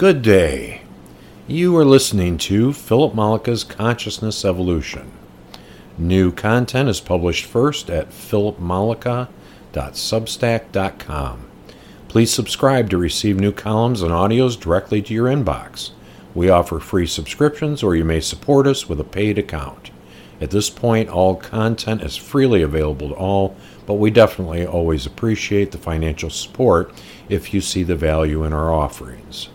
Good day. You are listening to Philip Mollica's Consciousness Evolution. New content is published first at philipmollica.substack.com. Please subscribe to receive new columns and audios directly to your inbox. We offer free subscriptions, or you may support us with a paid account. At this point, all content is freely available to all, but we definitely always appreciate the financial support if you see the value in our offerings.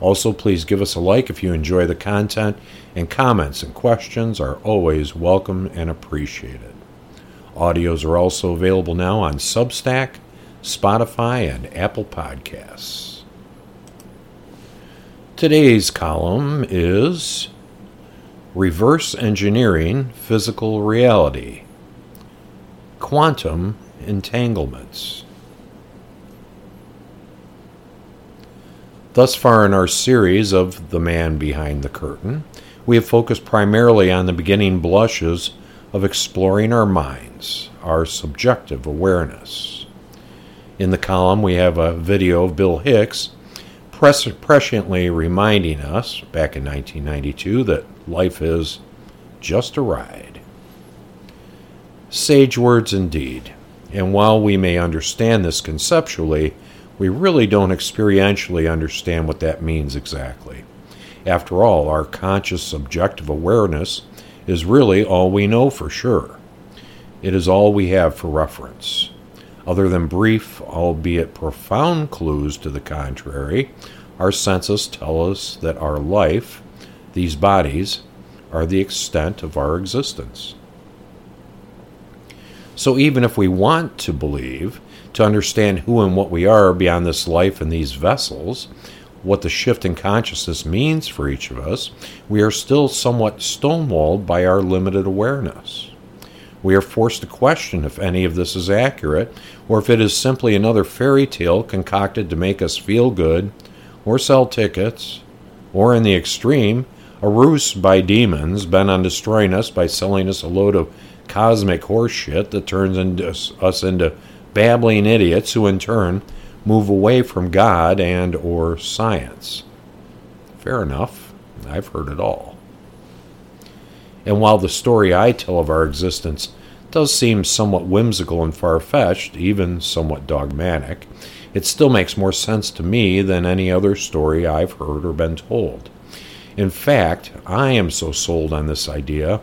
Also, please give us a like if you enjoy the content, and comments and questions are always welcome and appreciated. Audios are also available now on Substack, Spotify, and Apple Podcasts. Today's column is Reverse Engineering Physical Reality Quantum Entanglements. Thus far in our series of The Man Behind the Curtain, we have focused primarily on the beginning blushes of exploring our minds, our subjective awareness. In the column, we have a video of Bill Hicks presciently reminding us, back in 1992, that life is just a ride. Sage words indeed, and while we may understand this conceptually, we really don't experientially understand what that means exactly. After all, our conscious subjective awareness is really all we know for sure. It is all we have for reference. Other than brief, albeit profound clues to the contrary, our senses tell us that our life, these bodies, are the extent of our existence. So even if we want to believe to understand who and what we are beyond this life and these vessels, what the shift in consciousness means for each of us, we are still somewhat stonewalled by our limited awareness. We are forced to question if any of this is accurate, or if it is simply another fairy tale concocted to make us feel good, or sell tickets, or in the extreme, a ruse by demons bent on destroying us by selling us a load of cosmic horseshit that turns into us into babbling idiots who in turn move away from God and or science. Fair enough. I've heard it all. And while the story I tell of our existence does seem somewhat whimsical and far fetched, even somewhat dogmatic, it still makes more sense to me than any other story I've heard or been told. In fact, I am so sold on this idea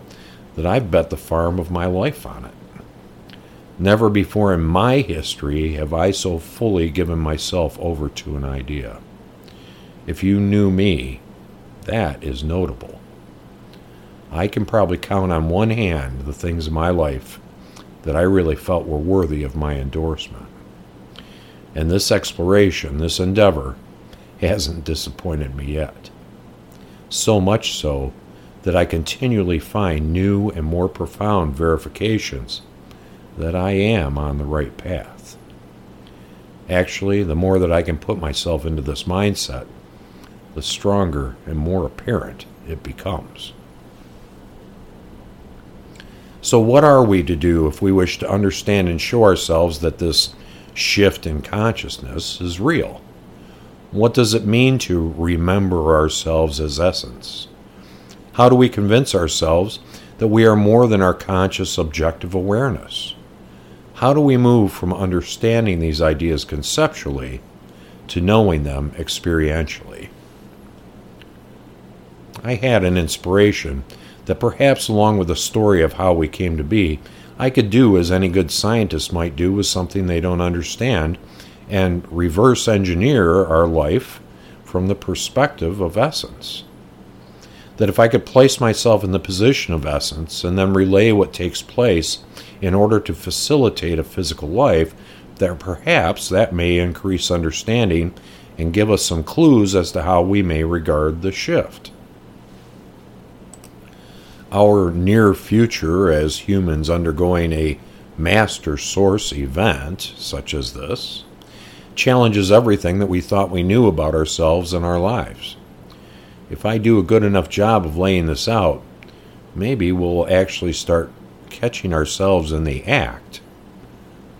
that I've bet the farm of my life on it. Never before in my history have I so fully given myself over to an idea. If you knew me, that is notable. I can probably count on one hand the things in my life that I really felt were worthy of my endorsement. And this exploration, this endeavor, hasn't disappointed me yet. So much so that I continually find new and more profound verifications that I am on the right path. Actually, the more that I can put myself into this mindset, the stronger and more apparent it becomes. So, what are we to do if we wish to understand and show ourselves that this shift in consciousness is real? What does it mean to remember ourselves as essence? How do we convince ourselves that we are more than our conscious objective awareness? How do we move from understanding these ideas conceptually to knowing them experientially? I had an inspiration that perhaps, along with the story of how we came to be, I could do as any good scientist might do with something they don't understand and reverse engineer our life from the perspective of essence. That if I could place myself in the position of essence and then relay what takes place in order to facilitate a physical life, that perhaps that may increase understanding and give us some clues as to how we may regard the shift. Our near future as humans undergoing a master source event, such as this, challenges everything that we thought we knew about ourselves and our lives. If I do a good enough job of laying this out, maybe we'll actually start catching ourselves in the act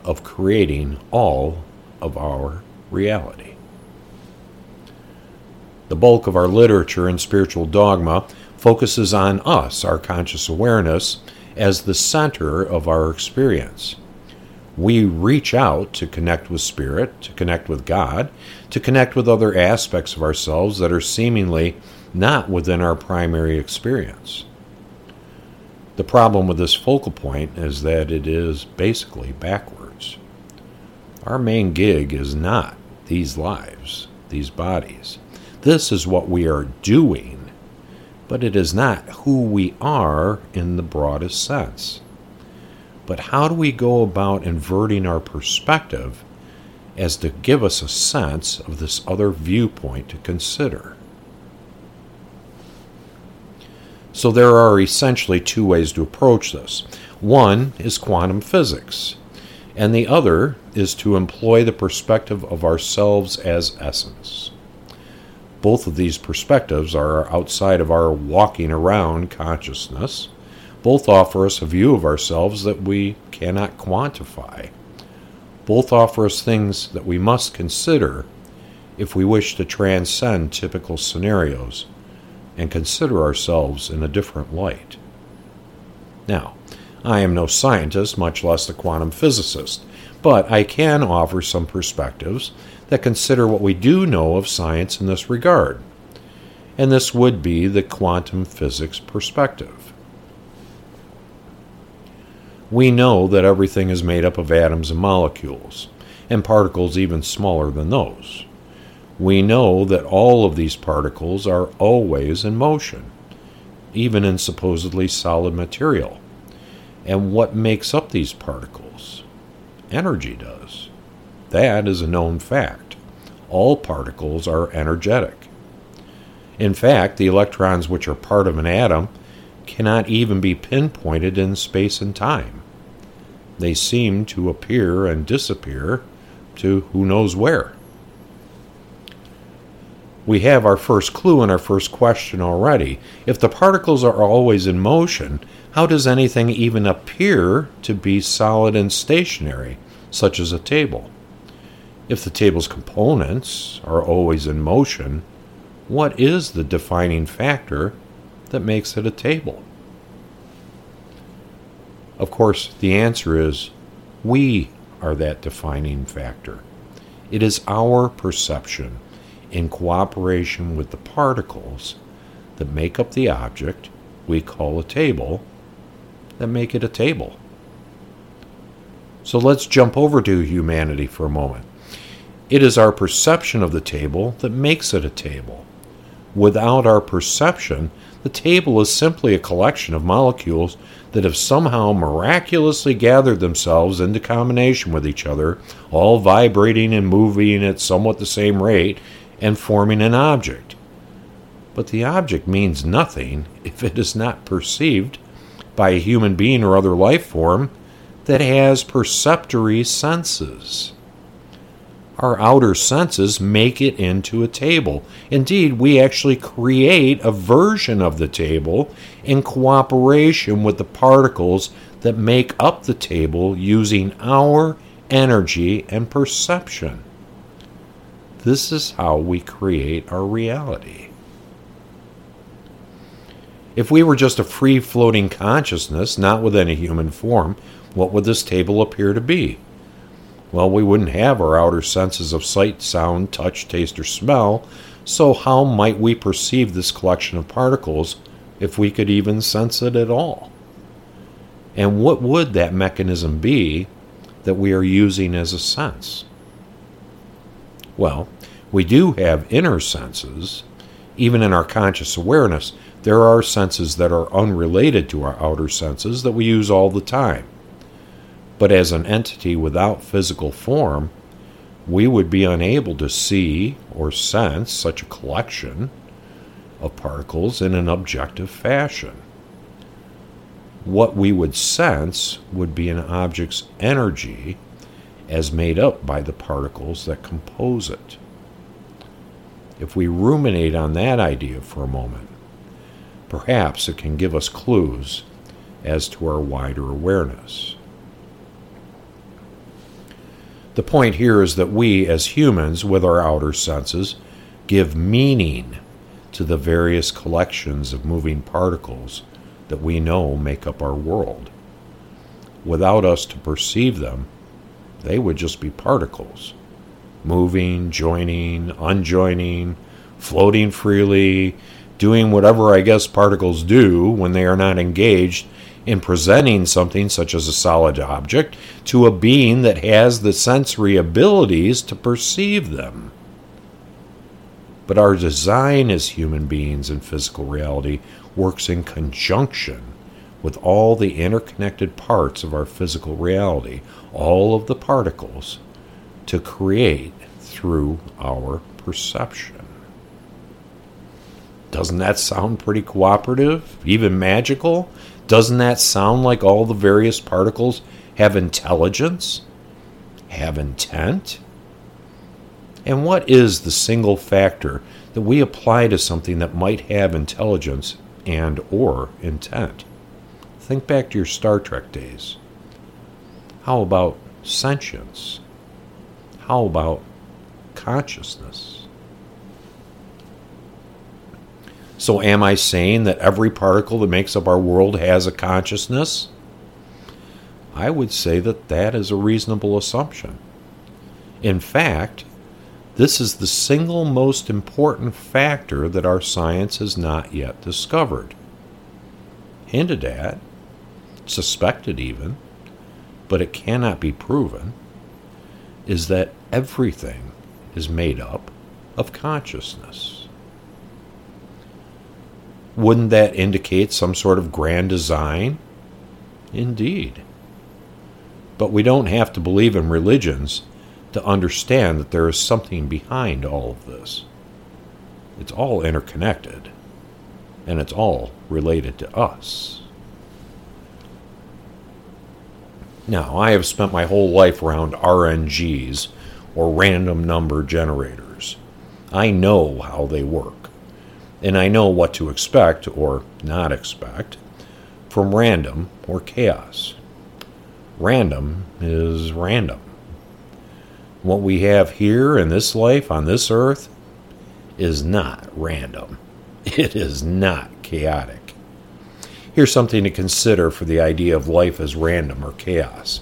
of creating all of our reality. The bulk of our literature and spiritual dogma focuses on us, our conscious awareness, as the center of our experience. We reach out to connect with Spirit, to connect with God, to connect with other aspects of ourselves that are seemingly not within our primary experience. The problem with this focal point is that it is basically backwards. Our main gig is not these lives, these bodies. This is what we are doing, but it is not who we are in the broadest sense. But how do we go about inverting our perspective as to give us a sense of this other viewpoint to consider? So there are essentially two ways to approach this. One is quantum physics, and the other is to employ the perspective of ourselves as essence. Both of these perspectives are outside of our walking around consciousness. Both offer us a view of ourselves that we cannot quantify. Both offer us things that we must consider if we wish to transcend typical scenarios and consider ourselves in a different light. Now, I am no scientist, much less a quantum physicist, but I can offer some perspectives that consider what we do know of science in this regard. And this would be the quantum physics perspective. We know that everything is made up of atoms and molecules, and particles even smaller than those. We know that all of these particles are always in motion, even in supposedly solid material. And what makes up these particles? Energy does. That is a known fact. All particles are energetic. In fact, the electrons which are part of an atom cannot even be pinpointed in space and time. They seem to appear and disappear to who knows where. We have our first clue in our first question already. If the particles are always in motion, how does anything even appear to be solid and stationary, such as a table? If the table's components are always in motion, what is the defining factor that makes it a table? Of course, the answer is we are that defining factor. It is our perception in cooperation with the particles that make up the object we call a table that make it a table. So let's jump over to humanity for a moment. It is our perception of the table that makes it a table. Without our perception, the table is simply a collection of molecules that have somehow miraculously gathered themselves into combination with each other, all vibrating and moving at somewhat the same rate and forming an object. But the object means nothing if it is not perceived by a human being or other life form that has perceptory senses our outer senses make it into a table. Indeed, we actually create a version of the table in cooperation with the particles that make up the table using our energy and perception. This is how we create our reality. If we were just a free floating consciousness, not within a human form, what would this table appear to be? Well, we wouldn't have our outer senses of sight, sound, touch, taste, or smell, so how might we perceive this collection of particles if we could even sense it at all? And what would that mechanism be that we are using as a sense? Well, we do have inner senses. Even in our conscious awareness, there are senses that are unrelated to our outer senses that we use all the time. But as an entity without physical form, we would be unable to see or sense such a collection of particles in an objective fashion. What we would sense would be an object's energy as made up by the particles that compose it. If we ruminate on that idea for a moment, perhaps it can give us clues as to our wider awareness. The point here is that we, as humans, with our outer senses, give meaning to the various collections of moving particles that we know make up our world. Without us to perceive them, they would just be particles, moving, joining, unjoining, floating freely, doing whatever I guess particles do when they are not engaged in presenting something such as a solid object to a being that has the sensory abilities to perceive them. But our design as human beings in physical reality works in conjunction with all the interconnected parts of our physical reality, all of the particles, to create through our perception. Doesn't that sound pretty cooperative? Even magical? Doesn't that sound like all the various particles have intelligence? Have intent? And what is the single factor that we apply to something that might have intelligence and or intent? Think back to your Star Trek days. How about sentience? How about consciousness? So, am I saying that every particle that makes up our world has a consciousness? I would say that that is a reasonable assumption. In fact, this is the single most important factor that our science has not yet discovered. Hinted at, suspected even, but it cannot be proven, is that everything is made up of consciousness. Wouldn't that indicate some sort of grand design? Indeed. But we don't have to believe in religions to understand that there is something behind all of this. It's all interconnected, and it's all related to us. Now, I have spent my whole life around RNGs, or random number generators. I know how they work and I know what to expect or not expect from random or chaos. Random is random. What we have here in this life on this earth is not random. It is not chaotic. Here's something to consider for the idea of life as random or chaos.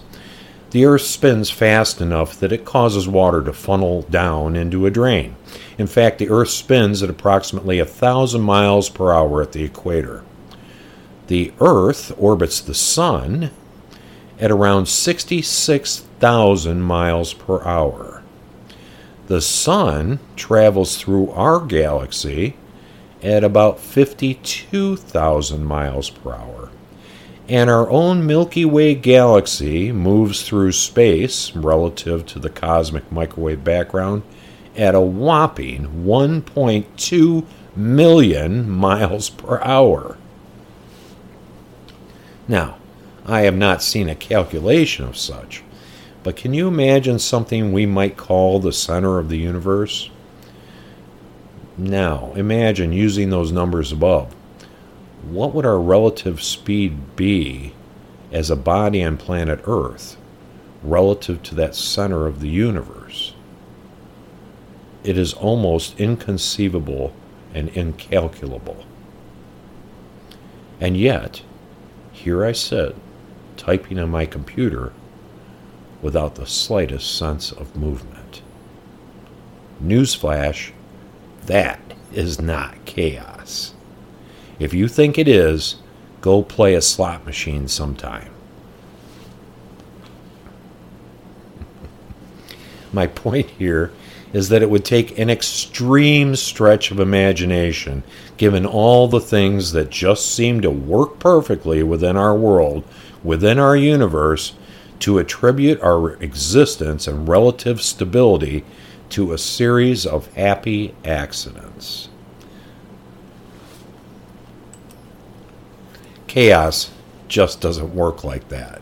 The earth spins fast enough that it causes water to funnel down into a drain. In fact, the Earth spins at approximately a 1,000 miles per hour at the equator. The Earth orbits the Sun at around 66,000 miles per hour. The Sun travels through our galaxy at about 52,000 miles per hour. And our own Milky Way galaxy moves through space relative to the cosmic microwave background at a whopping 1.2 million miles per hour. Now, I have not seen a calculation of such, but can you imagine something we might call the center of the universe? Now, imagine using those numbers above. What would our relative speed be as a body on planet Earth relative to that center of the universe? it is almost inconceivable and incalculable. And yet, here I sit, typing on my computer without the slightest sense of movement. Newsflash, that is not chaos. If you think it is, go play a slot machine sometime. my point here is that it would take an extreme stretch of imagination, given all the things that just seem to work perfectly within our world, within our universe, to attribute our existence and relative stability to a series of happy accidents. Chaos just doesn't work like that.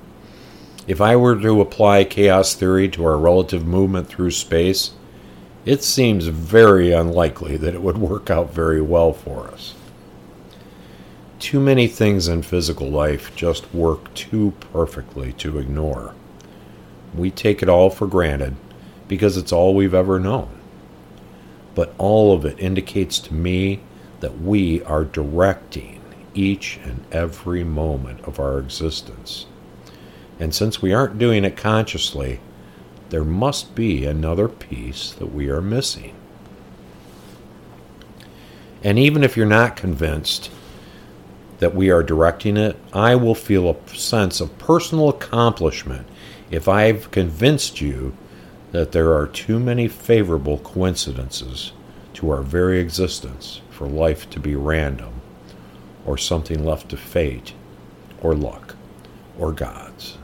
If I were to apply chaos theory to our relative movement through space, it seems very unlikely that it would work out very well for us. Too many things in physical life just work too perfectly to ignore. We take it all for granted because it's all we've ever known. but all of it indicates to me that we are directing each and every moment of our existence. And since we aren't doing it consciously, there must be another piece that we are missing. And even if you're not convinced that we are directing it, I will feel a sense of personal accomplishment if I've convinced you that there are too many favorable coincidences to our very existence for life to be random or something left to fate or luck or gods.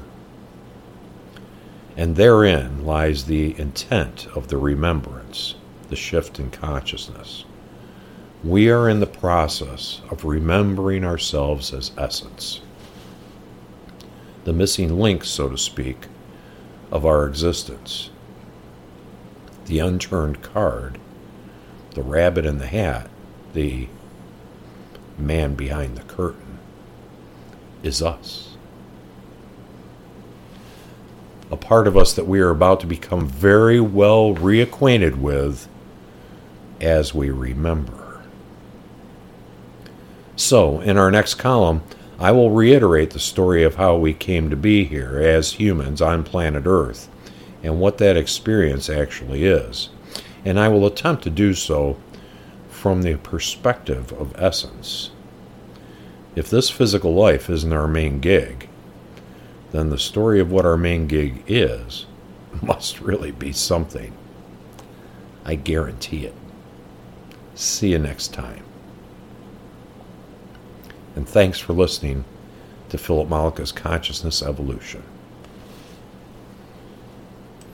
And therein lies the intent of the remembrance, the shift in consciousness. We are in the process of remembering ourselves as essence. The missing link, so to speak, of our existence. The unturned card, the rabbit in the hat, the man behind the curtain, is us. A part of us that we are about to become very well reacquainted with as we remember. So, in our next column, I will reiterate the story of how we came to be here as humans on planet Earth and what that experience actually is. And I will attempt to do so from the perspective of essence. If this physical life isn't our main gig, then the story of what our main gig is must really be something. I guarantee it. See you next time and thanks for listening to Philip Mollica's Consciousness Evolution.